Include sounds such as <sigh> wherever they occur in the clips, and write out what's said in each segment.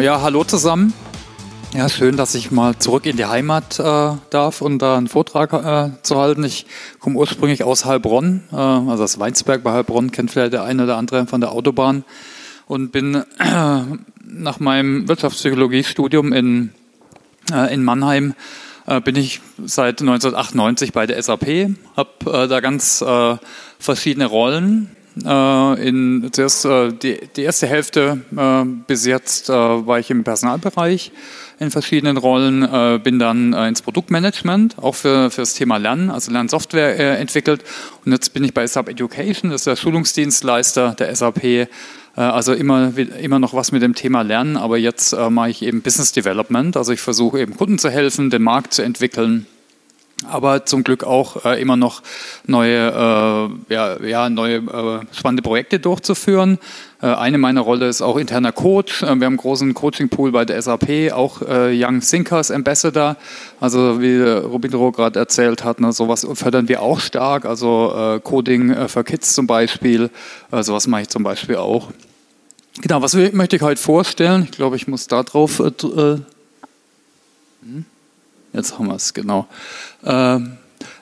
Ja, hallo zusammen. Ja, schön, dass ich mal zurück in die Heimat äh, darf und da einen Vortrag äh, zu halten. Ich komme ursprünglich aus Heilbronn, äh, also das Weinsberg. Bei Heilbronn, kennt vielleicht der eine oder andere von der Autobahn. Und bin äh, nach meinem Wirtschaftspsychologiestudium in, äh, in Mannheim äh, bin ich seit 1998 bei der SAP, habe da ganz verschiedene Rollen in, zuerst, äh, die, die, erste Hälfte äh, bis jetzt war ich im Personalbereich in verschiedenen Rollen, bin dann ins Produktmanagement, auch für, für das Thema Lernen, also Lernsoftware entwickelt. Und jetzt bin ich bei SAP Education, das ist der Schulungsdienstleister der SAP. Also immer, immer noch was mit dem Thema Lernen, aber jetzt mache ich eben Business Development. Also ich versuche eben Kunden zu helfen, den Markt zu entwickeln aber zum Glück auch äh, immer noch neue, äh, ja, ja, neue äh, spannende Projekte durchzuführen. Äh, eine meiner Rolle ist auch interner Coach. Äh, wir haben einen großen Coaching-Pool bei der SAP, auch äh, Young Thinkers Ambassador. Also wie Robin Roh gerade erzählt hat, ne, sowas fördern wir auch stark. Also Coding für Kids zum Beispiel, sowas mache ich zum Beispiel auch. Genau, was möchte ich heute vorstellen? Ich glaube, ich muss da drauf. Hm? Jetzt haben wir es, genau. Ähm,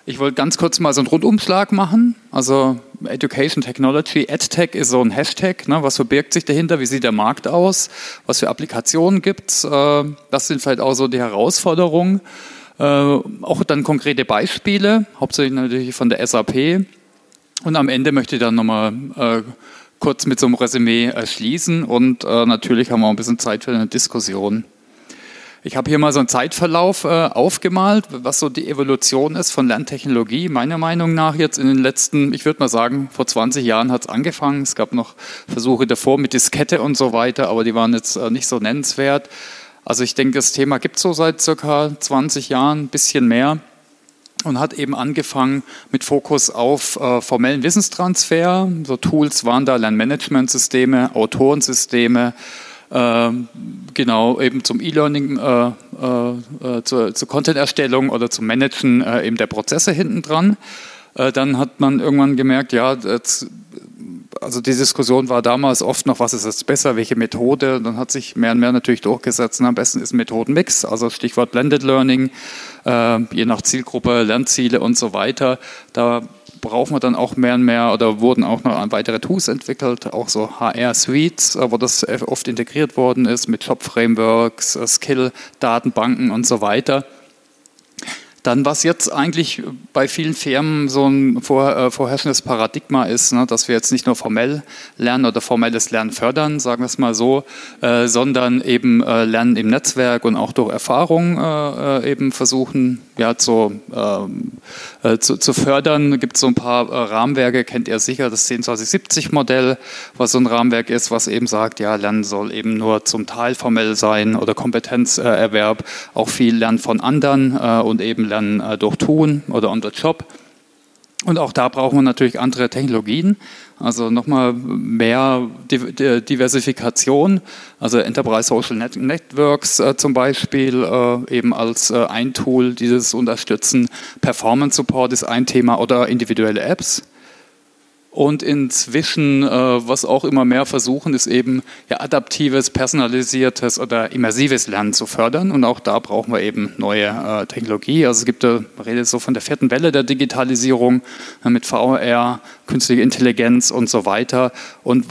ich wollte ganz kurz mal so einen Rundumschlag machen. Also Education Technology, EdTech ist so ein Hashtag. Ne? Was verbirgt sich dahinter? Wie sieht der Markt aus? Was für Applikationen gibt es? Äh, das sind vielleicht auch so die Herausforderungen. Äh, auch dann konkrete Beispiele, hauptsächlich natürlich von der SAP. Und am Ende möchte ich dann nochmal äh, kurz mit so einem Resümee schließen. Und natürlich haben wir auch ein bisschen Zeit für eine Diskussion. Ich habe hier mal so einen Zeitverlauf äh, aufgemalt, was so die Evolution ist von Lerntechnologie. Meiner Meinung nach jetzt in den letzten, ich würde mal sagen, vor 20 Jahren hat es angefangen. Es gab noch Versuche davor mit Diskette und so weiter, aber die waren jetzt äh, nicht so nennenswert. Also ich denke, das Thema gibt es so seit circa 20 Jahren, ein bisschen mehr und hat eben angefangen mit Fokus auf äh, formellen Wissenstransfer. So Tools waren da Lernmanagementsysteme, Autorensysteme, genau, eben zum E-Learning, äh, äh, zur, zur Content-Erstellung oder zum Managen äh, eben der Prozesse hinten dran. Äh, dann hat man irgendwann gemerkt, ja, also die Diskussion war damals oft noch, was ist jetzt besser, welche Methode. Dann hat sich mehr und mehr natürlich durchgesetzt. Und am besten ist ein Methodenmix, also Stichwort Blended Learning, äh, je nach Zielgruppe, Lernziele und so weiter. Da brauchen wir dann auch mehr und mehr oder wurden auch noch weitere Tools entwickelt, auch so HR-Suites, wo das oft integriert worden ist mit Job-Frameworks, Skill-Datenbanken und so weiter. Dann, was jetzt eigentlich bei vielen Firmen so ein vor, äh, vorherrschendes Paradigma ist, ne, dass wir jetzt nicht nur formell lernen oder formelles Lernen fördern, sagen wir es mal so, äh, sondern eben äh, Lernen im Netzwerk und auch durch Erfahrung äh, äh, eben versuchen ja, zu, ähm, äh, zu, zu, fördern. Gibt so ein paar Rahmenwerke, kennt ihr sicher, das 10-20-70-Modell, was so ein Rahmenwerk ist, was eben sagt, ja, Lernen soll eben nur zum Teil formell sein oder Kompetenzerwerb, auch viel Lernen von anderen und eben Lernen äh, durch Tun oder on the job. Und auch da brauchen wir natürlich andere Technologien, also nochmal mehr Diversifikation, also Enterprise Social Networks äh, zum Beispiel äh, eben als äh, ein Tool, dieses unterstützen. Performance Support ist ein Thema oder individuelle Apps. Und inzwischen, äh, was auch immer mehr versuchen, ist eben ja, adaptives, personalisiertes oder immersives Lernen zu fördern. Und auch da brauchen wir eben neue äh, Technologie. Also es gibt, äh, man redet so von der vierten Welle der Digitalisierung mit VR, künstliche Intelligenz und so weiter. Und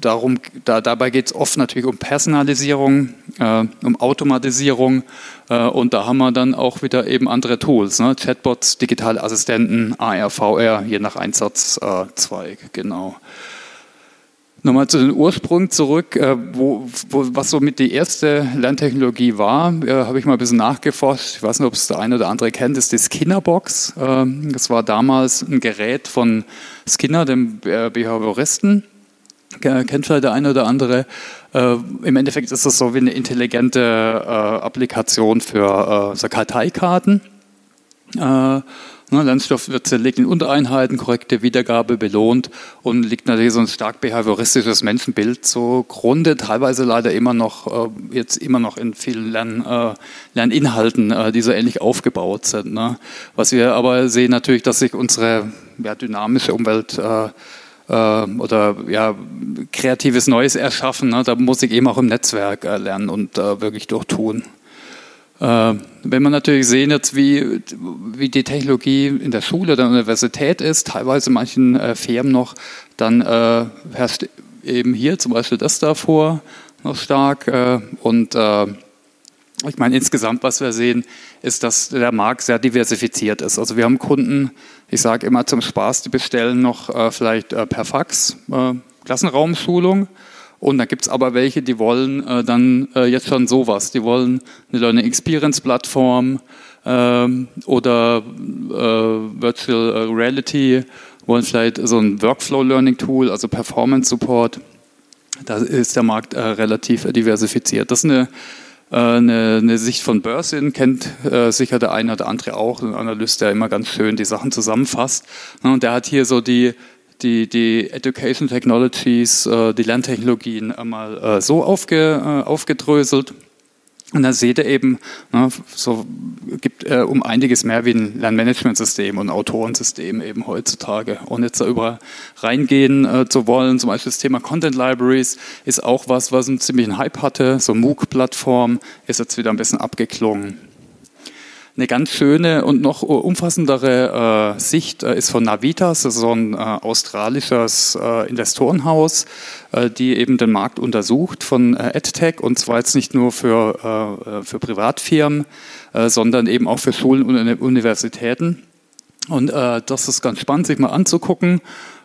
darum, da, dabei geht es oft natürlich um Personalisierung, äh, um Automatisierung. Äh, und da haben wir dann auch wieder eben andere Tools, ne? Chatbots, digitale Assistenten, AR, VR, je nach Einsatzzweig, genau. Nochmal zu den Ursprüngen zurück, äh, wo, wo, was somit die erste Lerntechnologie war, äh, habe ich mal ein bisschen nachgeforscht. Ich weiß nicht, ob es der eine oder andere kennt, ist die Skinnerbox. Ähm, das war damals ein Gerät von Skinner, dem Behavioristen. Kennt vielleicht der eine oder andere. Äh, Im Endeffekt ist das so wie eine intelligente äh, Applikation für äh, so Karteikarten. Äh, Ne, Lernstoff wird zerlegt in Untereinheiten, korrekte Wiedergabe belohnt und liegt natürlich so ein stark behavioristisches Menschenbild zugrunde, teilweise leider immer noch, äh, jetzt immer noch in vielen Lern, äh, Lerninhalten, äh, die so ähnlich aufgebaut sind. Ne? Was wir aber sehen natürlich, dass sich unsere ja, dynamische Umwelt äh, oder ja, kreatives Neues erschaffen. Ne? Da muss ich eben auch im Netzwerk äh, lernen und äh, wirklich durchtun. Äh, wenn man natürlich sehen jetzt, wie, wie die Technologie in der Schule oder Universität ist, teilweise in manchen äh, Firmen noch, dann äh, herrscht eben hier zum Beispiel das davor noch stark. Äh, und äh, ich meine, insgesamt, was wir sehen, ist, dass der Markt sehr diversifiziert ist. Also wir haben Kunden, ich sage immer zum Spaß, die bestellen noch äh, vielleicht per Fax Klassenraumschulung und dann gibt es aber welche, die wollen äh, dann äh, jetzt schon sowas. Die wollen eine Learning Experience Plattform ähm, oder äh, Virtual äh, Reality, wollen vielleicht so ein Workflow Learning Tool, also Performance Support. Da ist der Markt äh, relativ diversifiziert. Das ist eine, äh, eine, eine Sicht von Börsen, kennt sicher der eine oder andere auch, ein Analyst, der immer ganz schön die Sachen zusammenfasst. Und der hat hier so die die, die Education Technologies, äh, die Lerntechnologien einmal äh, so aufge, äh, aufgedröselt. Und da seht ihr eben, ne, so gibt äh, um einiges mehr wie ein Lernmanagementsystem und Autorensystem eben heutzutage. Und jetzt da über reingehen äh, zu wollen, zum Beispiel das Thema Content Libraries ist auch was, was einen ziemlichen Hype hatte. So MOOC-Plattform ist jetzt wieder ein bisschen abgeklungen. Eine ganz schöne und noch umfassendere äh, Sicht äh, ist von Navitas, das ist so ein äh, australisches äh, Investorenhaus, äh, die eben den Markt untersucht von äh, EdTech und zwar jetzt nicht nur für, für Privatfirmen, sondern eben auch für Schulen und Universitäten. Und das ist ganz spannend, sich mal anzugucken.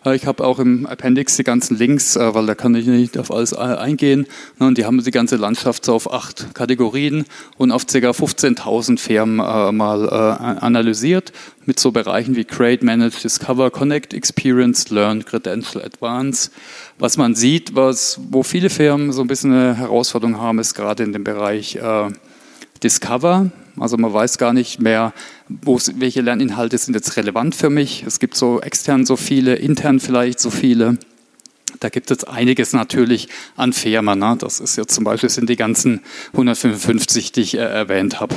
Äh, ich habe auch im Appendix die ganzen Links, äh, weil da kann ich nicht auf alles äh, eingehen. Ne, und die haben die ganze Landschaft so auf acht Kategorien und auf ca. 15.000 Firmen mal analysiert mit so Bereichen wie Create, Manage, Discover, Connect, Experience, Learn, Credential, Advance. Was man sieht, was, wo viele Firmen so ein bisschen eine Herausforderung haben, ist gerade in dem Bereich Discover. Also man weiß gar nicht mehr, welche Lerninhalte sind jetzt relevant für mich. Es gibt so extern so viele, intern vielleicht so viele. Da gibt es einiges natürlich an Firmen. Ne? Das ist jetzt zum Beispiel sind die ganzen 155, die ich äh, erwähnt habe.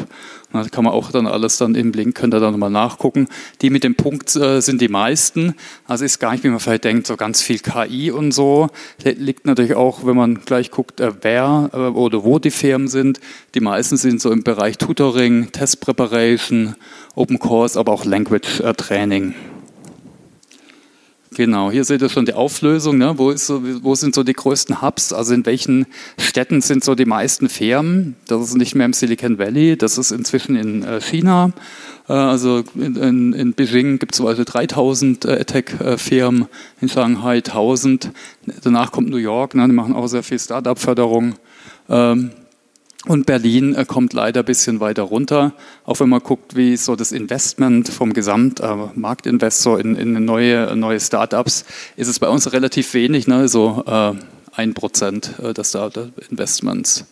Da kann man auch dann alles dann im Link, könnt ihr dann nochmal nachgucken. Die mit dem Punkt äh, sind die meisten. Also ist gar nicht, wie man vielleicht denkt, so ganz viel KI und so. Liegt natürlich auch, wenn man gleich guckt, äh, wer äh, oder wo die Firmen sind. Die meisten sind so im Bereich Tutoring, Test Preparation, Open Course, aber auch Language äh, Training. Genau, hier seht ihr schon die Auflösung. Ne? Wo, so, wo, sind so die größten Hubs? Also in welchen Städten sind so die meisten Firmen? Das ist nicht mehr im Silicon Valley, das ist inzwischen in äh, China. Äh, also in, in, in Beijing gibt es zum Beispiel 3000 äh, Tech-Firmen, in Shanghai 1000. Danach kommt New York, ne? die machen auch sehr viel Startup-Förderung. Ähm, und Berlin äh, kommt leider ein bisschen weiter runter. Auch wenn man guckt, wie so das Investment vom Gesamtmarktinvestor äh, in, in, neue, neue Startups, ist es bei uns relativ wenig, ne? so äh, ein Prozent des Startup-Investments.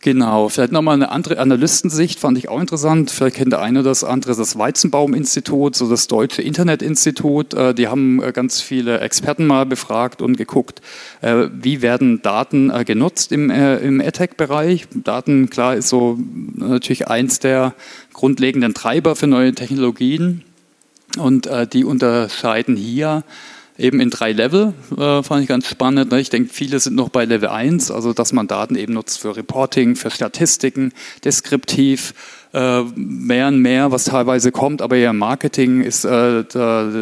Genau, vielleicht nochmal eine andere Analystensicht, fand ich auch interessant. Vielleicht kennt der eine oder das andere das Weizenbaum-Institut, so das Deutsche Internet-Institut. Äh, die haben äh, ganz viele Experten mal befragt und geguckt, äh, wie werden Daten genutzt im, im EdTech-Bereich. Daten, klar, ist so natürlich eins der grundlegenden Treiber für neue Technologien. Und die unterscheiden hier eben in drei Level, äh, fand ich ganz spannend. Ne? Ich denke, viele sind noch bei Level 1, also dass man Daten eben nutzt für Reporting, für Statistiken, deskriptiv, äh, mehr und mehr, was teilweise kommt, aber eher im Marketing ist äh,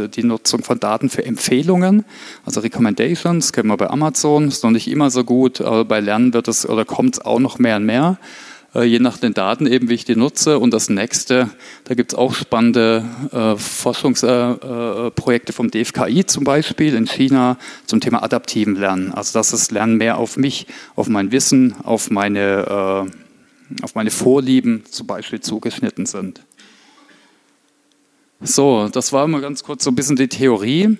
die Nutzung von Daten für Empfehlungen, also Recommendations, kennen wir bei Amazon, ist noch nicht immer so gut, aber bei Lernen wird es oder kommt es auch noch mehr und mehr. Äh, je nach den Daten eben, wie ich die nutze. Und das nächste, da gibt es auch spannende äh, Forschungsprojekte äh, vom DFKI zum Beispiel in China zum Thema adaptiven Lernen. Also dass das Lernen mehr auf mich, auf mein Wissen, auf meine, auf meine Vorlieben zum Beispiel zugeschnitten sind. So, das war mal ganz kurz so ein bisschen die Theorie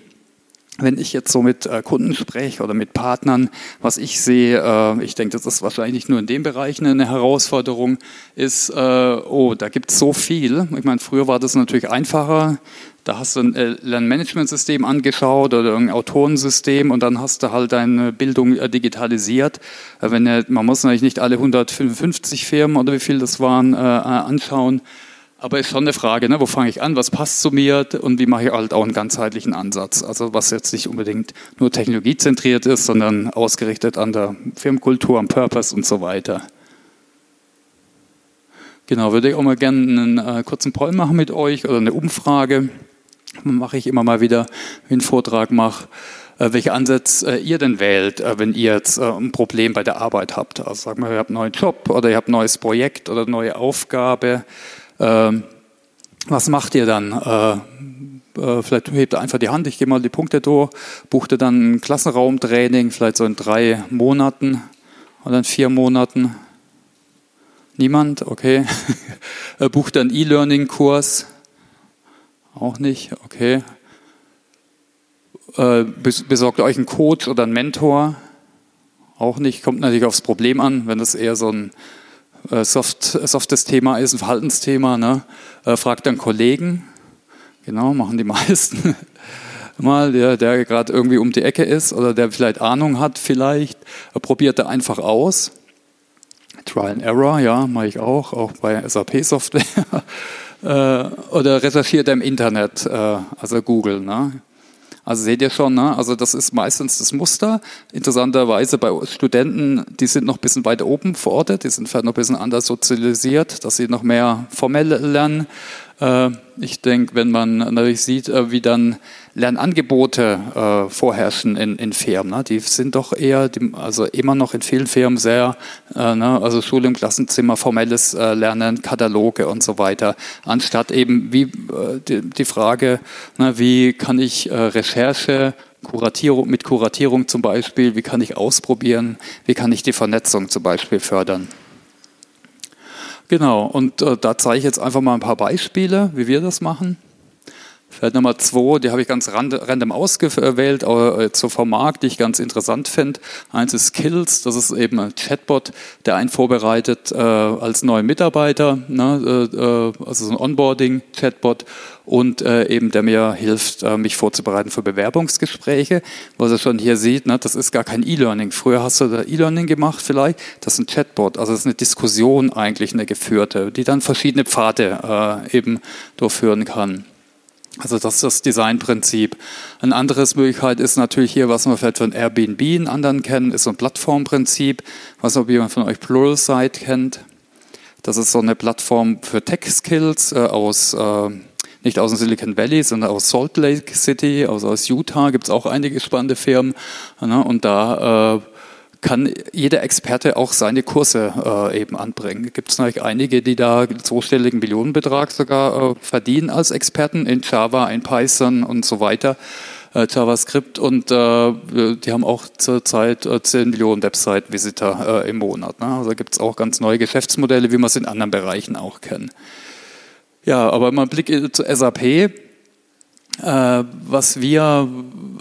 wenn ich jetzt so mit äh, Kunden spreche oder mit Partnern, was ich sehe, äh, ich denke, das ist wahrscheinlich nicht nur in dem Bereich eine Herausforderung, ist, äh, oh, da gibt es so viel. Ich meine, früher war das natürlich einfacher. Da hast du ein Lernmanagementsystem angeschaut oder ein Autorensystem und dann hast du halt deine Bildung digitalisiert. Wenn, man muss natürlich nicht alle 155 Firmen oder wie viel das waren anschauen. Aber ist schon eine Frage, ne? wo fange ich an, was passt zu mir und wie mache ich halt auch einen ganzheitlichen Ansatz. Also was jetzt nicht unbedingt nur technologiezentriert ist, sondern ausgerichtet an der Firmenkultur, am Purpose und so weiter. Genau, würde ich auch mal gerne einen äh, kurzen Poll machen mit euch oder eine Umfrage. Mache ich immer mal wieder, wenn ich einen Vortrag mache, äh, welche Ansätze äh, ihr denn wählt, äh, wenn ihr jetzt äh, ein Problem bei der Arbeit habt. Also sagen wir, ihr habt einen neuen Job oder ihr habt ein neues Projekt oder eine neue Aufgabe. Ähm, was macht ihr dann? Äh, äh, vielleicht hebt ihr einfach die Hand, ich gehe mal die Punkte durch, bucht ihr dann ein Klassenraumtraining, vielleicht so in drei Monaten oder in vier Monaten Niemand? Okay. <laughs> Bucht einen E-Learning-Kurs? Auch nicht? Okay. Äh, besorgt euch einen Coach oder einen Mentor? Auch nicht. Kommt natürlich aufs Problem an, wenn das eher so ein äh, soft, softes Thema ist, ein Verhaltensthema. Ne? Äh, fragt dann Kollegen. Genau, machen die <laughs> meisten. Mal, der, der gerade irgendwie um die Ecke ist oder der vielleicht Ahnung hat, vielleicht, probiert er einfach aus. Trial and Error, ja, mache ich auch, auch bei SAP-Software. <laughs> äh, oder recherchiert er im Internet, äh, also Google. Ne? Also seht ihr schon, ne? also das ist meistens das Muster. Interessanterweise bei Studenten, die sind noch ein bisschen weiter oben verortet, die sind vielleicht noch ein bisschen anders sozialisiert, dass sie noch mehr formell lernen. Äh, ich denke, wenn man natürlich sieht, äh, wie dann Lernangebote äh, vorherrschen in, in Firmen, ne? die sind doch eher, also immer noch in vielen Firmen sehr, ne? also Schule im Klassenzimmer, formelles Lernen, Kataloge und so weiter, anstatt eben wie die, Frage, ne, wie kann ich Recherche Kuratierung, mit Kuratierung zum Beispiel, wie kann ich ausprobieren, wie kann ich die Vernetzung zum Beispiel fördern. Genau, und äh, da zeige ich jetzt einfach mal ein paar Beispiele, wie wir das machen. Vielleicht Nummer zwei, die habe ich ganz random ausgewählt, äh, so vom Markt, die ich ganz interessant finde. Eins ist Skills, das ist eben ein Chatbot, der einen vorbereitet äh, als neuen Mitarbeiter, ne, äh, äh, also so ein Onboarding-Chatbot und äh, eben der mir hilft, äh, mich vorzubereiten für Bewerbungsgespräche. Was ihr schon hier sieht, ne, das ist gar kein E-Learning. Früher hast du da E-Learning gemacht vielleicht, das ist ein Chatbot, also das ist eine Diskussion eigentlich, eine geführte, die dann verschiedene Pfade eben durchführen kann. Also das ist das Designprinzip. Eine andere Möglichkeit ist natürlich hier, was man vielleicht von Airbnb in anderen kennen, ist so ein Plattformprinzip. Was ob jemand von euch Pluralsight kennt. Das ist so eine Plattform für Tech-Skills äh, aus, äh, nicht aus dem Silicon Valley, sondern aus Salt Lake City, also aus Utah gibt es auch einige spannende Firmen. Ne? Und da äh, kann jeder Experte auch seine Kurse äh, eben anbringen. Gibt es natürlich einige, die da zweistelligen Millionenbetrag sogar äh, verdienen als Experten in Java, in Python und so weiter. Äh, JavaScript und äh, die haben auch zurzeit äh, 10 Millionen Website-Visitor äh, im Monat. Ne? Also gibt es auch ganz neue Geschäftsmodelle, wie wir es in anderen Bereichen auch kennen. Ja, aber mal Blick zu SAP äh, was wir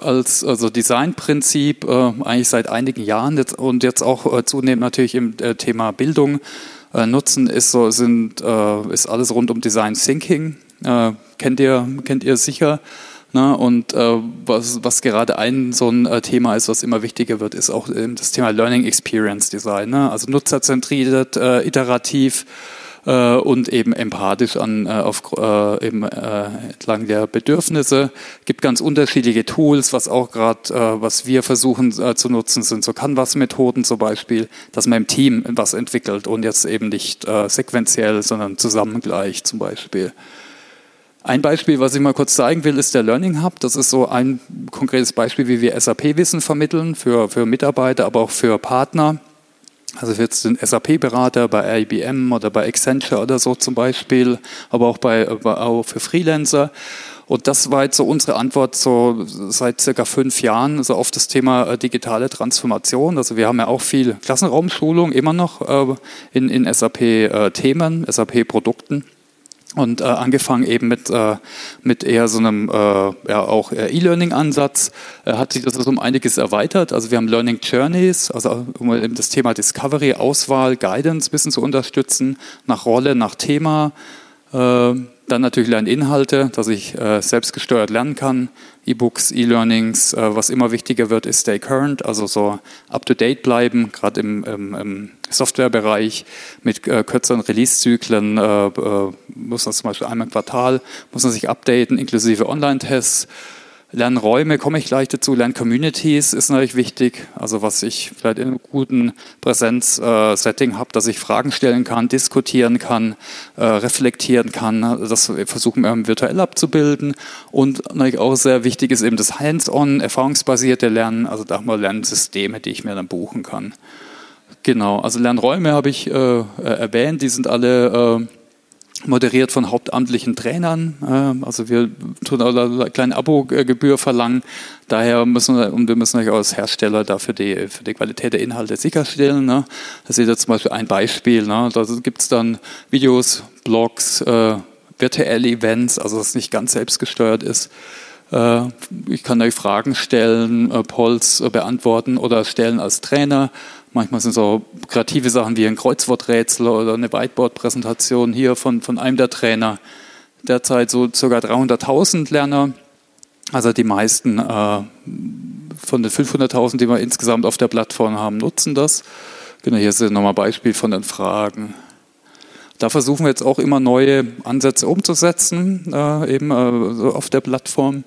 als also Designprinzip äh, eigentlich seit einigen Jahren jetzt, und jetzt auch äh, zunehmend natürlich im äh, Thema Bildung äh, nutzen, ist so sind äh, ist alles rund um Design Thinking. kennt ihr kennt ihr sicher. Ne? Und was, was gerade ein so ein Thema ist, was immer wichtiger wird, ist auch das Thema Learning Experience Design. Ne? Also nutzerzentriert, iterativ äh, und eben empathisch an, äh, auf, äh, eben, äh, entlang der Bedürfnisse. gibt ganz unterschiedliche Tools, was auch gerade, äh, was wir versuchen äh, zu nutzen, sind so Canvas-Methoden zum Beispiel, dass man im Team was entwickelt und jetzt eben nicht äh, sequenziell, sondern zusammengleich zum Beispiel. Ein Beispiel, was ich mal kurz zeigen will, ist der Learning Hub. Das ist so ein konkretes Beispiel, wie wir SAP-Wissen vermitteln für, für Mitarbeiter, aber auch für Partner. Also jetzt den SAP-Berater bei IBM oder bei Accenture oder so zum Beispiel, aber auch, bei, auch für Freelancer. Und das war jetzt so unsere Antwort so seit circa fünf Jahren so auf das Thema äh, digitale Transformation. Also wir haben ja auch viel Klassenraumschulung immer noch äh, in, in SAP-Themen, äh, SAP-Produkten. Und äh, angefangen eben mit, äh, mit eher so einem äh, ja, auch E-Learning-Ansatz, äh, hat sich das also um einiges erweitert. Also wir haben Learning Journeys, also um eben das Thema Discovery, Auswahl, Guidance ein bisschen zu unterstützen, nach Rolle, nach Thema. Äh, dann natürlich Lerninhalte, dass ich äh, selbstgesteuert lernen kann. E-Books, E-Learnings, äh, was immer wichtiger wird, ist Stay Current, also so up-to-date bleiben, gerade im, im, im Softwarebereich mit äh, kürzeren Release-Zyklen äh, äh, muss man zum Beispiel einmal im Quartal, muss man sich updaten, inklusive Online-Tests. Lernräume komme ich gleich dazu. Lerncommunities ist natürlich wichtig. Also was ich vielleicht in einem guten Präsenz-Setting äh, habe, dass ich Fragen stellen kann, diskutieren kann, äh, reflektieren kann. Das versuchen wir virtuell abzubilden. Und natürlich auch sehr wichtig ist eben das Hands-on, erfahrungsbasierte Lernen. Also da haben Lernsysteme, die ich mir dann buchen kann. Genau, also Lernräume habe ich äh, erwähnt. Die sind alle äh, moderiert von hauptamtlichen Trainern. Ähm, also wir tun eine kleine Abogebühr verlangen. Daher müssen wir, und wir müssen euch als Hersteller dafür die, für die Qualität der Inhalte sicherstellen. Ne? Das ist jetzt zum Beispiel ein Beispiel. Ne? Da gibt es dann Videos, Blogs, äh, virtuelle Events, also das nicht ganz selbstgesteuert ist. Äh, ich kann euch Fragen stellen, äh, Polls äh, beantworten oder stellen als Trainer. Manchmal sind so kreative Sachen wie ein Kreuzworträtsel oder eine Whiteboard-Präsentation hier von, von einem der Trainer. Derzeit so ca. 300.000 Lerner, also die meisten äh, von den 500.000, die wir insgesamt auf der Plattform haben, nutzen das. Genau, hier ist nochmal ein Beispiel von den Fragen. Da versuchen wir jetzt auch immer neue Ansätze umzusetzen, äh, eben äh, auf der Plattform.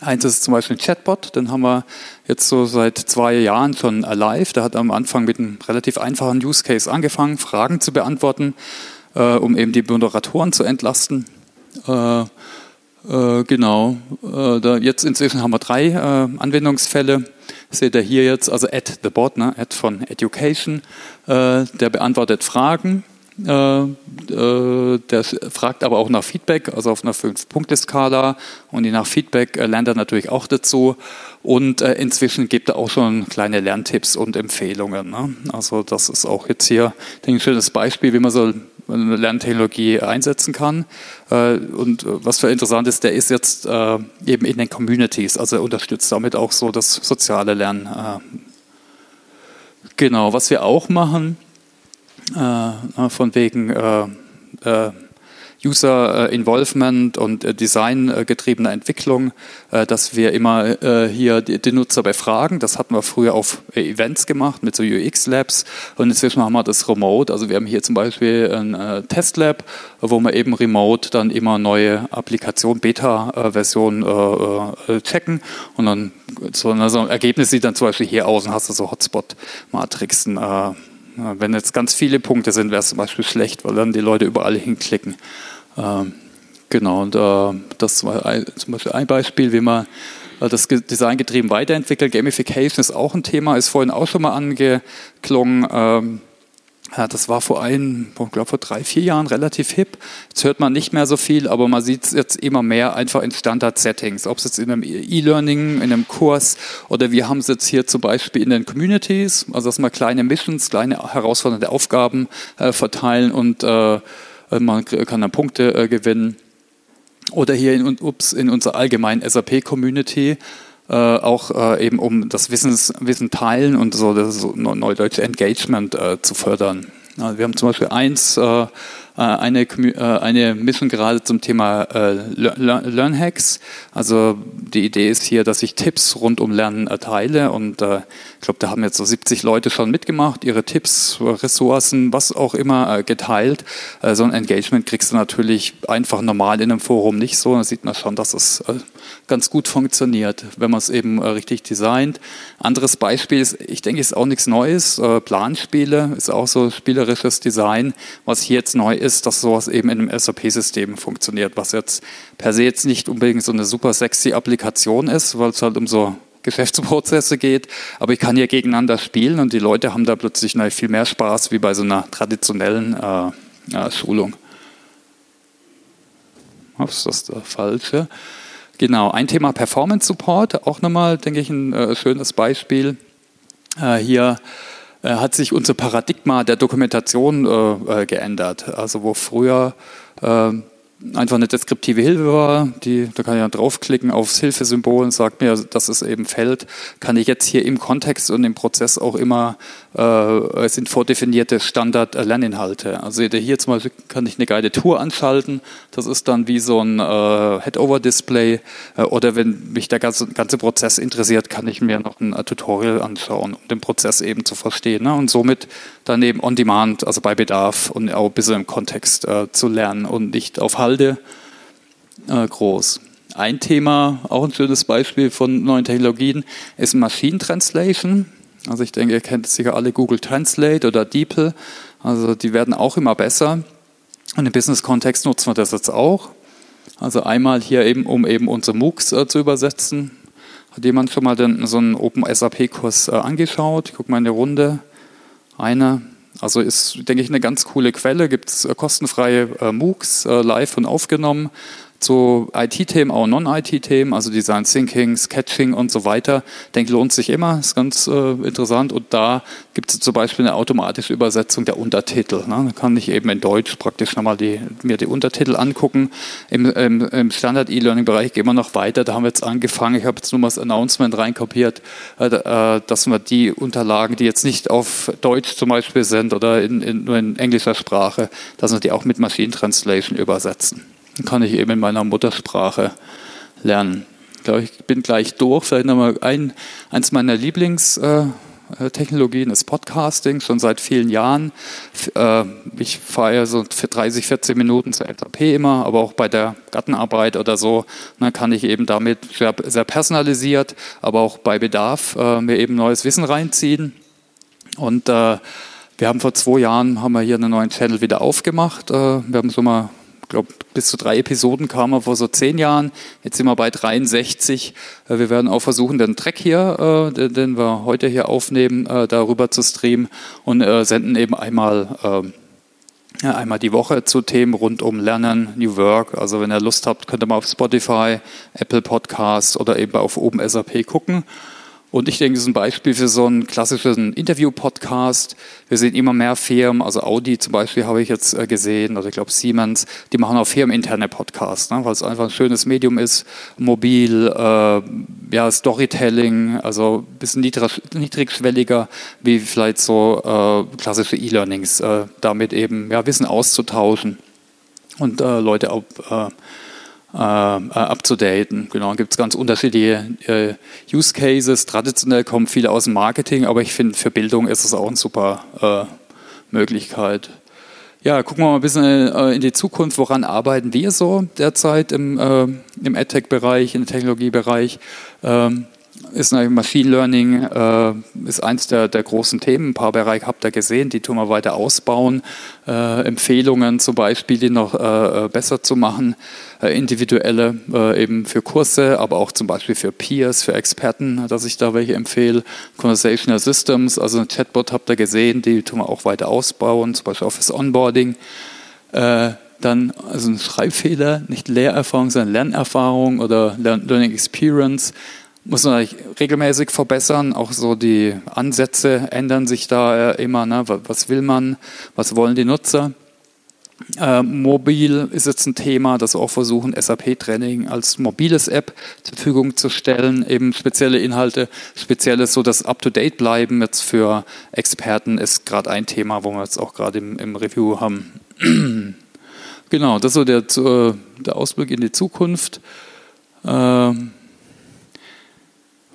Eins ist zum Beispiel ein Chatbot, den haben wir jetzt so seit zwei Jahren schon live. Der hat am Anfang mit einem relativ einfachen Use Case angefangen, Fragen zu beantworten, äh, um eben die Moderatoren zu entlasten. Äh, äh, genau, äh, jetzt inzwischen haben wir drei äh, Anwendungsfälle. Seht ihr hier jetzt, also Add the Bot, ne? Add von Education, der beantwortet Fragen der fragt aber auch nach Feedback, also auf einer Fünf-Punkte-Skala und je nach Feedback äh, lernt er natürlich auch dazu und inzwischen gibt er auch schon kleine Lerntipps und Empfehlungen. Ne? Also das ist auch jetzt hier ein schönes Beispiel, wie man so eine Lerntechnologie einsetzen kann. Und was für interessant ist, der ist jetzt eben in den Communities, also er unterstützt damit auch so das soziale Lernen. Genau, was wir auch machen, äh, von wegen äh, äh, User Involvement und Design getriebener Entwicklung, dass wir immer hier die Nutzer befragen. Das hatten wir früher auf Events gemacht mit so UX-Labs und inzwischen haben wir das remote. Also wir haben hier zum Beispiel ein Testlab, wo wir eben remote dann immer neue Applikationen, Beta-Versionen checken und dann so ein Ergebnis sieht dann zum Beispiel hier aus und hast du so Hotspot-Matrixen wenn jetzt ganz viele Punkte sind, wäre es zum Beispiel schlecht, weil dann die Leute überall hinklicken. Ähm, genau, und äh, das war zum Beispiel ein Beispiel, wie man äh, das Design getrieben weiterentwickelt. Gamification ist auch ein Thema, ist vorhin auch schon mal angeklungen. Ähm, das war vor ein, ich glaube vor drei, vier Jahren relativ hip. Jetzt hört man nicht mehr so viel, aber man sieht es jetzt immer mehr einfach in Standard-Settings. Ob es jetzt in einem E-Learning, in einem Kurs oder wir haben es jetzt hier zum Beispiel in den Communities, also dass wir kleine Missions, kleine herausfordernde Aufgaben äh, verteilen und äh, man kann dann Punkte äh, gewinnen. Oder hier in, ups, in unserer allgemeinen SAP-Community äh, auch äh, eben um das Wissens, Wissen teilen und so das so neudeutsche Engagement äh, zu fördern. Wir haben zum Beispiel eins, äh, eine, äh, eine Mission gerade zum Thema äh, Learn-Hacks. Also die Idee ist hier, dass ich Tipps rund um Lernen erteile und ich glaube, da haben jetzt so 70 Leute schon mitgemacht, ihre Tipps, Ressourcen, was auch immer geteilt. So ein Engagement kriegst du natürlich einfach normal in einem Forum nicht so. Da sieht man schon, dass es ganz gut funktioniert, wenn man es eben richtig designt. Anderes Beispiel ist, ich denke, ist auch nichts Neues. Planspiele ist auch so spielerisches Design. Was hier jetzt neu ist, dass sowas eben in einem SAP-System funktioniert, was jetzt per se jetzt nicht unbedingt so eine super sexy Applikation ist, weil es halt um so Geschäftsprozesse geht, aber ich kann hier gegeneinander spielen und die Leute haben da plötzlich viel mehr Spaß wie bei so einer traditionellen äh, Schulung. ist das der falsche? Genau, ein Thema Performance Support, auch nochmal, denke ich, ein äh, schönes Beispiel. Äh, hier hat sich unser Paradigma der Dokumentation äh, äh, geändert. Also wo früher äh, einfach eine deskriptive Hilfe war. Die, da kann ich dann draufklicken aufs Hilfesymbol und sagt mir, dass es eben fällt. Kann ich jetzt hier im Kontext und im Prozess auch immer, äh, es sind vordefinierte Standard-Lerninhalte. Also hier zum Beispiel kann ich eine Guided Tour anschalten. Das ist dann wie so ein äh, Head-Over-Display. Äh, oder wenn mich der ganze, ganze Prozess interessiert, kann ich mir noch ein äh, Tutorial anschauen, um den Prozess eben zu verstehen. Ne? Und somit dann eben on demand, also bei Bedarf und auch ein bisschen im Kontext äh, zu lernen und nicht auf Halde äh, groß. Ein Thema, auch ein schönes Beispiel von neuen Technologien, ist Machine Translation. Also ich denke, ihr kennt sicher alle Google Translate oder DeepL. Also die werden auch immer besser. Und im Business-Kontext nutzen wir das jetzt auch. Also einmal hier eben, um eben unsere MOOCs äh, zu übersetzen. Hat jemand schon mal den, so einen Open SAP-Kurs äh, angeschaut? Ich gucke mal in die Runde. Einer. Also ist, denke ich, eine ganz coole Quelle. Gibt es äh, kostenfreie äh, MOOCs äh, live und aufgenommen zu IT-Themen, auch Non-IT-Themen, also Design Thinking, Sketching und so weiter. Ich denke, lohnt sich immer, ist ganz äh, interessant. Und da gibt es zum Beispiel eine automatische Übersetzung der Untertitel. Ne? Da kann ich eben in Deutsch praktisch nochmal die, mir die Untertitel angucken. Im, im, im Standard-E-Learning-Bereich gehen wir noch weiter. Da haben wir jetzt angefangen, ich habe jetzt nur mal das Announcement reinkopiert, äh, äh, dass wir die Unterlagen, die jetzt nicht auf Deutsch zum Beispiel sind oder in, in, nur in englischer Sprache, dass wir die auch mit Machine Translation übersetzen. Kann ich eben in meiner Muttersprache lernen. Ich glaube, ich bin gleich durch. Vielleicht nochmal ein, eins meiner Lieblingstechnologien ist Podcasting, schon seit vielen Jahren. Äh, ich fahre ja so für 30, 40 Minuten zur SAP immer, aber auch bei der Gartenarbeit oder so. Dann kann ich eben damit sehr, sehr personalisiert, aber auch bei Bedarf äh, mir eben neues Wissen reinziehen. Und äh, wir haben vor zwei Jahren haben wir hier einen neuen Channel wieder aufgemacht. wir haben so mal glaube, bis zu drei Episoden kamen wir vor so zehn Jahren. Jetzt sind wir bei 63. Äh, wir werden auch versuchen, den Track hier, äh, den wir heute hier aufnehmen, äh, darüber zu streamen und senden eben einmal einmal die Woche zu Themen rund um Lernen, New Work. Also wenn ihr Lust habt, könnt ihr mal auf Spotify, Apple Podcasts oder eben auf OpenSAP gucken. Und ich denke, das ist ein Beispiel für so einen klassischen Interview-Podcast. Wir sehen immer mehr Firmen, also Audi zum Beispiel habe ich jetzt äh, gesehen, oder ich glaube Siemens, die machen auch firmeninterne Podcasts, ne, weil es einfach ein schönes Medium ist, mobil, äh, ja, Storytelling, also ein bisschen niedrig, niedrigschwelliger, wie vielleicht so äh, klassische E-Learnings, äh, damit eben ja, Wissen auszutauschen und äh, Leute auch äh, äh, abzudaten. Genau, gibt es ganz unterschiedliche äh, Use Cases. Traditionell kommen viele aus dem Marketing, aber ich finde, für Bildung ist es auch eine super äh, Möglichkeit. Ja, gucken wir mal ein bisschen äh, in die Zukunft. Woran arbeiten wir so derzeit im, äh, im EdTech-Bereich, im Technologiebereich? Ähm, ist Machine Learning äh, ist eins der, der, großen Themen. Ein paar Bereiche habt ihr gesehen, die tun wir weiter ausbauen. Äh, Empfehlungen zum Beispiel, die noch äh, äh besser zu machen, äh, individuelle äh, eben für Kurse, aber auch zum Beispiel für Peers, für Experten, dass ich da welche empfehle. Conversational Systems, also ein Chatbot habt ihr gesehen, die tun wir auch weiter ausbauen, zum Beispiel auch fürs Onboarding dann also ein Schreibfehler, nicht Lehrerfahrung, sondern Lernerfahrung oder Learning Experience muss man regelmäßig verbessern. Auch so die Ansätze ändern sich da immer. Ne? Was will man? Was wollen die Nutzer? Äh, mobil ist jetzt ein Thema, das wir auch versuchen, SAP-Training als mobiles App zur Verfügung zu stellen, eben spezielle Inhalte, spezielles, so das Up-to-Date bleiben jetzt für Experten ist gerade ein Thema, wo wir jetzt auch gerade im, im, Review haben. <clears throat> genau, das ist so der, der Ausblick in die Zukunft. Ähm,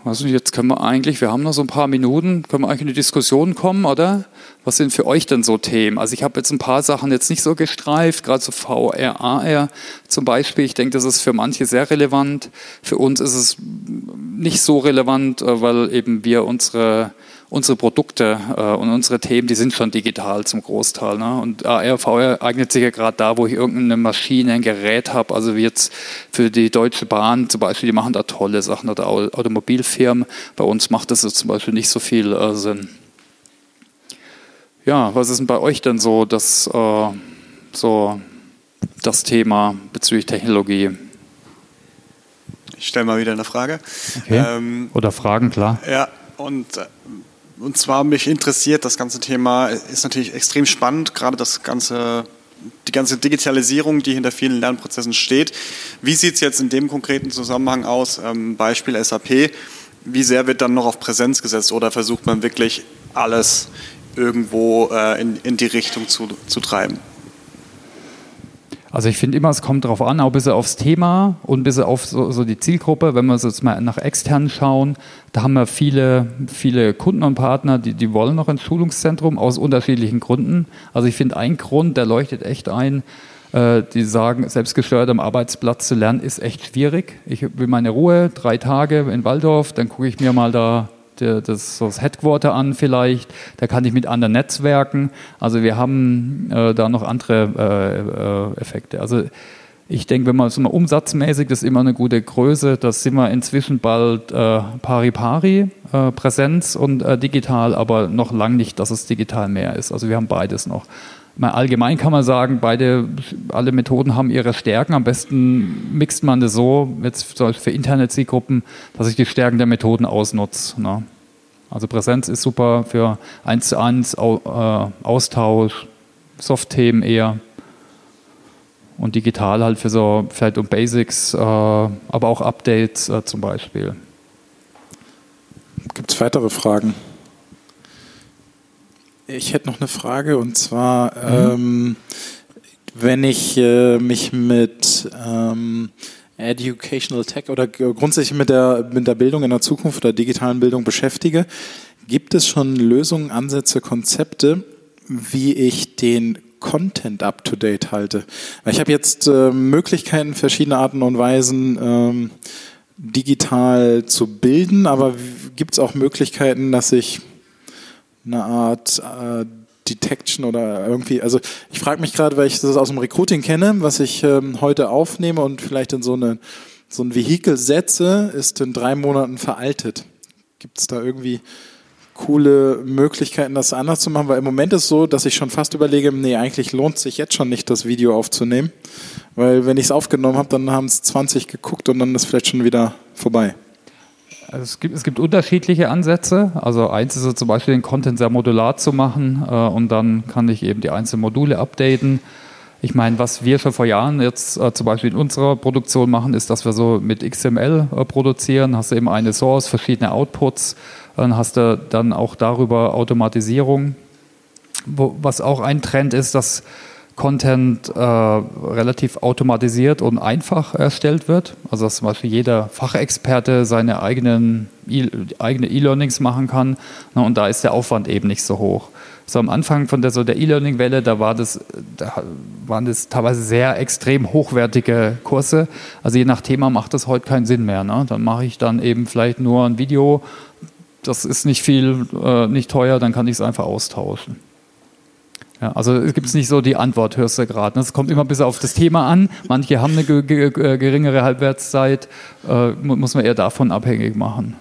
also jetzt können wir eigentlich, wir haben noch so ein paar Minuten, können wir eigentlich in die Diskussion kommen, oder? Was sind für euch denn so Themen? Also ich habe jetzt ein paar Sachen jetzt nicht so gestreift, gerade so VR, AR zum Beispiel. Ich denke, das ist für manche sehr relevant. Für uns ist es nicht so relevant, äh, weil eben wir unsere unsere Produkte äh, und unsere Themen, die sind schon digital zum Großteil. Ne? Und AR, VR eignet sich ja gerade da, wo ich irgendeine Maschine, ein Gerät habe, also wie jetzt für die Deutsche Bahn zum Beispiel, die machen da tolle Sachen oder Automobilfirmen. Bei uns macht das zum Beispiel nicht so viel äh, Sinn. Ja, was ist denn bei euch denn so das, äh, so das Thema bezüglich Technologie? Ich stelle mal wieder eine Frage. Okay. Ähm, Oder Fragen, klar. Ja, und äh, und zwar mich interessiert das ganze Thema, ist natürlich extrem spannend, gerade das ganze die ganze Digitalisierung, die hinter vielen Lernprozessen steht. Wie sieht es jetzt in dem konkreten Zusammenhang aus? Ähm, Beispiel SAP. Wie sehr wird dann noch auf Präsenz gesetzt oder versucht man wirklich alles irgendwo äh, in, in die Richtung zu, zu treiben? Also ich finde immer, es kommt darauf an, auch ein bisschen aufs Thema und ein bisschen auf so, so, die Zielgruppe. Wenn wir jetzt mal nach extern schauen, da haben wir viele, viele Kunden und Partner, die, die wollen noch ins Schulungszentrum aus unterschiedlichen Gründen. Also ich finde, ein Grund, der leuchtet echt ein, äh, die sagen, selbstgesteuert am Arbeitsplatz zu lernen, ist echt schwierig. Ich will meine Ruhe, drei Tage in Waldorf, dann gucke ich mir mal da der, das, das Headquarter an vielleicht, da kann ich mit anderen Netzwerken. Also wir haben äh, da noch andere äh, äh, Effekte. Also ich denke, wenn man so mal umsatzmäßig, das ist immer eine gute Größe, da sind wir inzwischen bald äh, pari pari, äh, Präsenz und äh, digital, aber noch lang nicht, dass es digital mehr ist. Also wir haben beides noch. Mal allgemein kann man sagen, beide, alle Methoden haben ihre Stärken. Am besten mixt man das so, jetzt für interne Zielgruppen, dass ich die Stärken der Methoden ausnutze. Ne? Also Präsenz ist super für eins zu eins äh, Austausch, Soft-Themen eher. Und digital halt für so vielleicht um Basics, äh, aber auch Updates äh, zum Beispiel. Gibt es weitere Fragen? Ich hätte noch eine Frage und zwar, mhm. ähm, wenn ich äh, mich mit ähm, Educational Tech oder grundsätzlich mit der, mit der Bildung in der Zukunft oder digitalen Bildung beschäftige, gibt es schon Lösungen, Ansätze, Konzepte, wie ich den Content up to date halte? Weil ich habe jetzt äh, Möglichkeiten, verschiedene Arten und Weisen ähm, digital zu bilden, aber gibt es auch Möglichkeiten, dass ich eine Art äh, Detection oder irgendwie, also ich frage mich gerade, weil ich das aus dem Recruiting kenne, was ich ähm, heute aufnehme und vielleicht in so, eine, so ein Vehikel setze, ist in drei Monaten veraltet. Gibt es da irgendwie coole Möglichkeiten, das anders zu machen? Weil im Moment ist es so, dass ich schon fast überlege, nee, eigentlich lohnt sich jetzt schon nicht, das Video aufzunehmen. Weil wenn ich es aufgenommen habe, dann haben es 20 geguckt und dann ist vielleicht schon wieder vorbei. Also es, gibt, es gibt unterschiedliche Ansätze. Also eins ist so zum Beispiel den Content sehr modular zu machen äh, und dann kann ich eben die einzelnen Module updaten. Ich meine, was wir schon vor Jahren jetzt äh, zum Beispiel in unserer Produktion machen, ist, dass wir so mit XML äh, produzieren. Hast du eben eine Source, verschiedene Outputs, dann hast du dann auch darüber Automatisierung. Wo, was auch ein Trend ist, dass Content äh, relativ automatisiert und einfach erstellt wird. Also dass zum Beispiel jeder Fachexperte seine eigenen e eigene E-Learnings machen kann. Na, und da ist der Aufwand eben nicht so hoch. So am Anfang von der, so E-Learning-Welle, da, war das, da waren das teilweise sehr extrem hochwertige Kurse. Also je nach Thema macht das heute keinen Sinn mehr. Ne? Dann mache ich dann eben vielleicht nur ein Video. Das ist nicht viel, äh, nicht teuer, dann kann ich es einfach austauschen. Ja, also es gibt nicht so die Antwort, hörst du gerade. Es kommt immer ein bisschen auf das Thema an. Manche haben eine geringere Halbwertszeit, äh, muss man eher davon abhängig machen.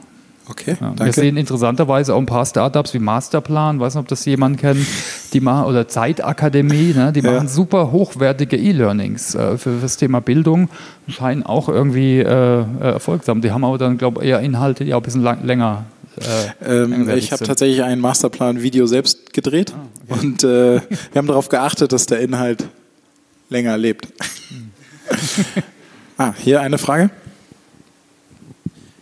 Okay, ja, Wir sehen interessanterweise auch ein paar Startups wie Masterplan, weiß nicht, ob das jemand kennt, die machen, oder Zeitakademie, ne, die ja. machen super hochwertige E-Learnings äh, für, für, das Thema Bildung, scheinen auch irgendwie äh, erfolgsam. Die haben aber dann, glaube ich, eher Inhalte, die auch ein bisschen lang, länger äh, ähm, ich habe tatsächlich ein Masterplan-Video selbst gedreht ah, okay. und äh, wir haben darauf geachtet, dass der Inhalt länger lebt. <laughs> ah, hier eine Frage.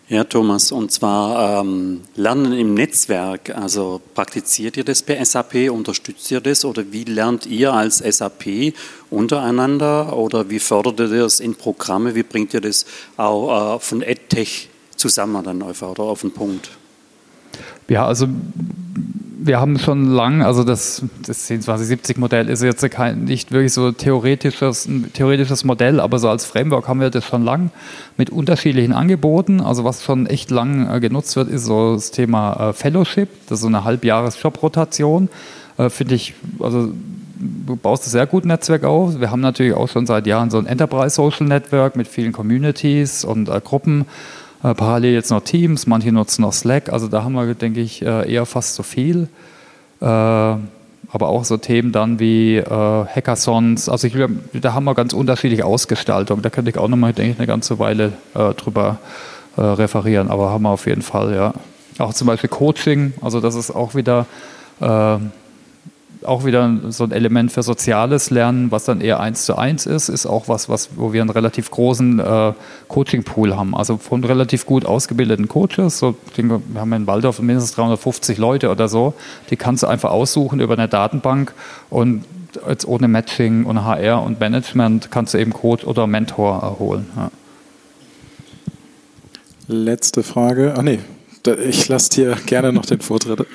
Ja, Thomas, und zwar ähm, Lernen im Netzwerk. Also praktiziert ihr das bei SAP, unterstützt ihr das oder wie lernt ihr als SAP untereinander oder wie fördert ihr das in Programme? Wie bringt ihr das auch äh, von EdTech zusammen dann einfach oder auf den Punkt? Ja, also wir haben schon lang, also das, das 10-20-70-Modell ist jetzt kein, nicht wirklich so theoretisches, ein theoretisches Modell, aber so als Framework haben wir das schon lang mit unterschiedlichen Angeboten. Also was schon echt lang äh, genutzt wird, ist so das Thema äh, Fellowship, das ist so eine Halbjahres-Job-Rotation. Äh, Finde ich, also du baust ein sehr gut Netzwerk auf. Wir haben natürlich auch schon seit Jahren so ein Enterprise Social Network mit vielen Communities und äh, Gruppen. Äh, parallel jetzt noch Teams, manche nutzen noch Slack, also da haben wir, denke ich, äh, eher fast so viel. Äh, aber auch so Themen dann wie äh, Hackathons, also ich, da haben wir ganz unterschiedliche Ausgestaltungen. Da könnte ich auch nochmal, denke ich, eine ganze Weile äh, drüber referieren, aber haben wir auf jeden Fall, ja. Auch zum Beispiel Coaching, also das ist auch wieder auch wieder so ein Element für soziales Lernen, was dann eher eins zu eins ist, ist auch was, was wo wir einen relativ großen äh, Coaching-Pool haben. Also von relativ gut ausgebildeten Coaches, so, wir haben in Waldorf mindestens 350 Leute oder so, die kannst du einfach aussuchen über eine Datenbank und jetzt ohne Matching und HR und Management kannst du eben Coach oder Mentor erholen. Ja. Letzte Frage. Ah nee, ich lasse dir gerne noch den Vortritt.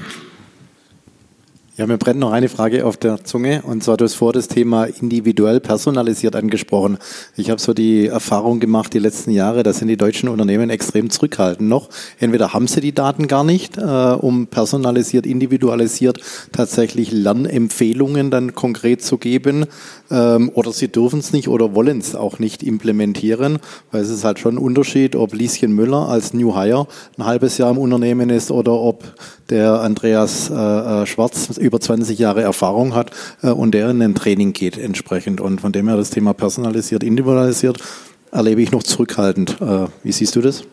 Ja, mir brennt noch eine Frage auf der Zunge und zwar du hast vor das Thema individuell personalisiert angesprochen. Ich habe so die Erfahrung gemacht die letzten Jahre, da sind die deutschen Unternehmen extrem zurückhaltend noch. Entweder haben sie die Daten gar nicht, äh, um personalisiert, individualisiert tatsächlich Lernempfehlungen dann konkret zu geben, ähm, oder sie dürfen es nicht oder wollen es auch nicht implementieren, weil es ist halt schon ein Unterschied, ob Lieschen Müller als New Hire ein halbes Jahr im Unternehmen ist oder ob der Andreas äh, äh Schwarz über 20 Jahre Erfahrung hat äh, und der in ein Training geht entsprechend. Und von dem her das Thema personalisiert, individualisiert erlebe ich noch zurückhaltend. Äh, wie siehst du das?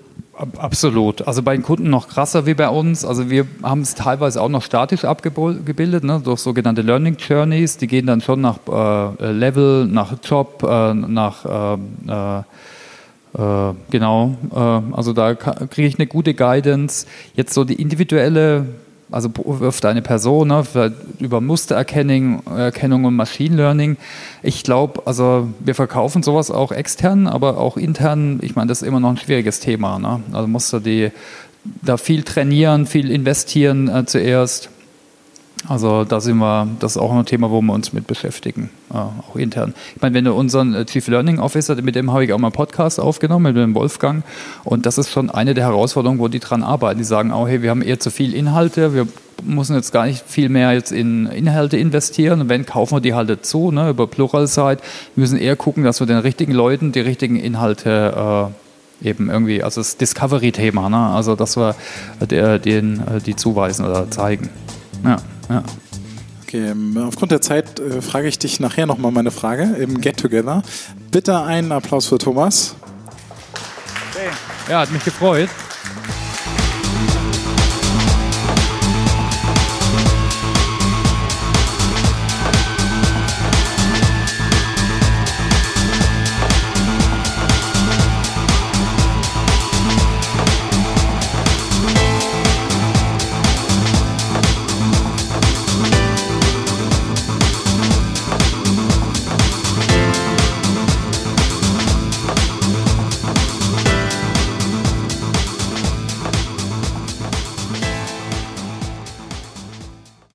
Absolut. Also bei den Kunden noch krasser wie bei uns. Also wir haben es teilweise auch noch statisch abgebildet, ne, durch sogenannte Learning Journeys. Die gehen dann schon nach äh, Level, nach Job, äh, nach äh, äh genau. Äh, also da kriege ich eine gute Guidance. Jetzt so die individuelle also wirft eine Person ne, über Mustererkennung Erkennung und Machine Learning. Ich glaube, also wir verkaufen sowas auch extern, aber auch intern. Ich meine, das ist immer noch ein schwieriges Thema. Ne? Also musst du die da viel trainieren, viel investieren äh, zuerst. Also da sind wir, das ist auch ein Thema, wo wir uns mit beschäftigen, äh, auch intern. Ich meine, wenn du unseren äh, Chief Learning Officer, mit dem habe ich auch mal einen Podcast aufgenommen, mit dem Wolfgang, und das ist schon eine der Herausforderungen, wo die dran arbeiten. Die sagen auch, hey, wir haben eher zu viel Inhalte, wir müssen jetzt gar nicht viel mehr jetzt in Inhalte investieren und wenn, kaufen wir die halt dazu, ne, über Pluralsite. Wir müssen eher gucken, dass wir den richtigen Leuten die richtigen Inhalte äh, eben irgendwie, also das Discovery-Thema, ne? also dass wir der, den, äh, die zuweisen oder zeigen. Ja. Ja. Okay, ähm, aufgrund der Zeit äh, frage ich dich nachher nochmal meine Frage im Get Together. Bitte einen Applaus für Thomas. Okay. Ja, hat mich gefreut.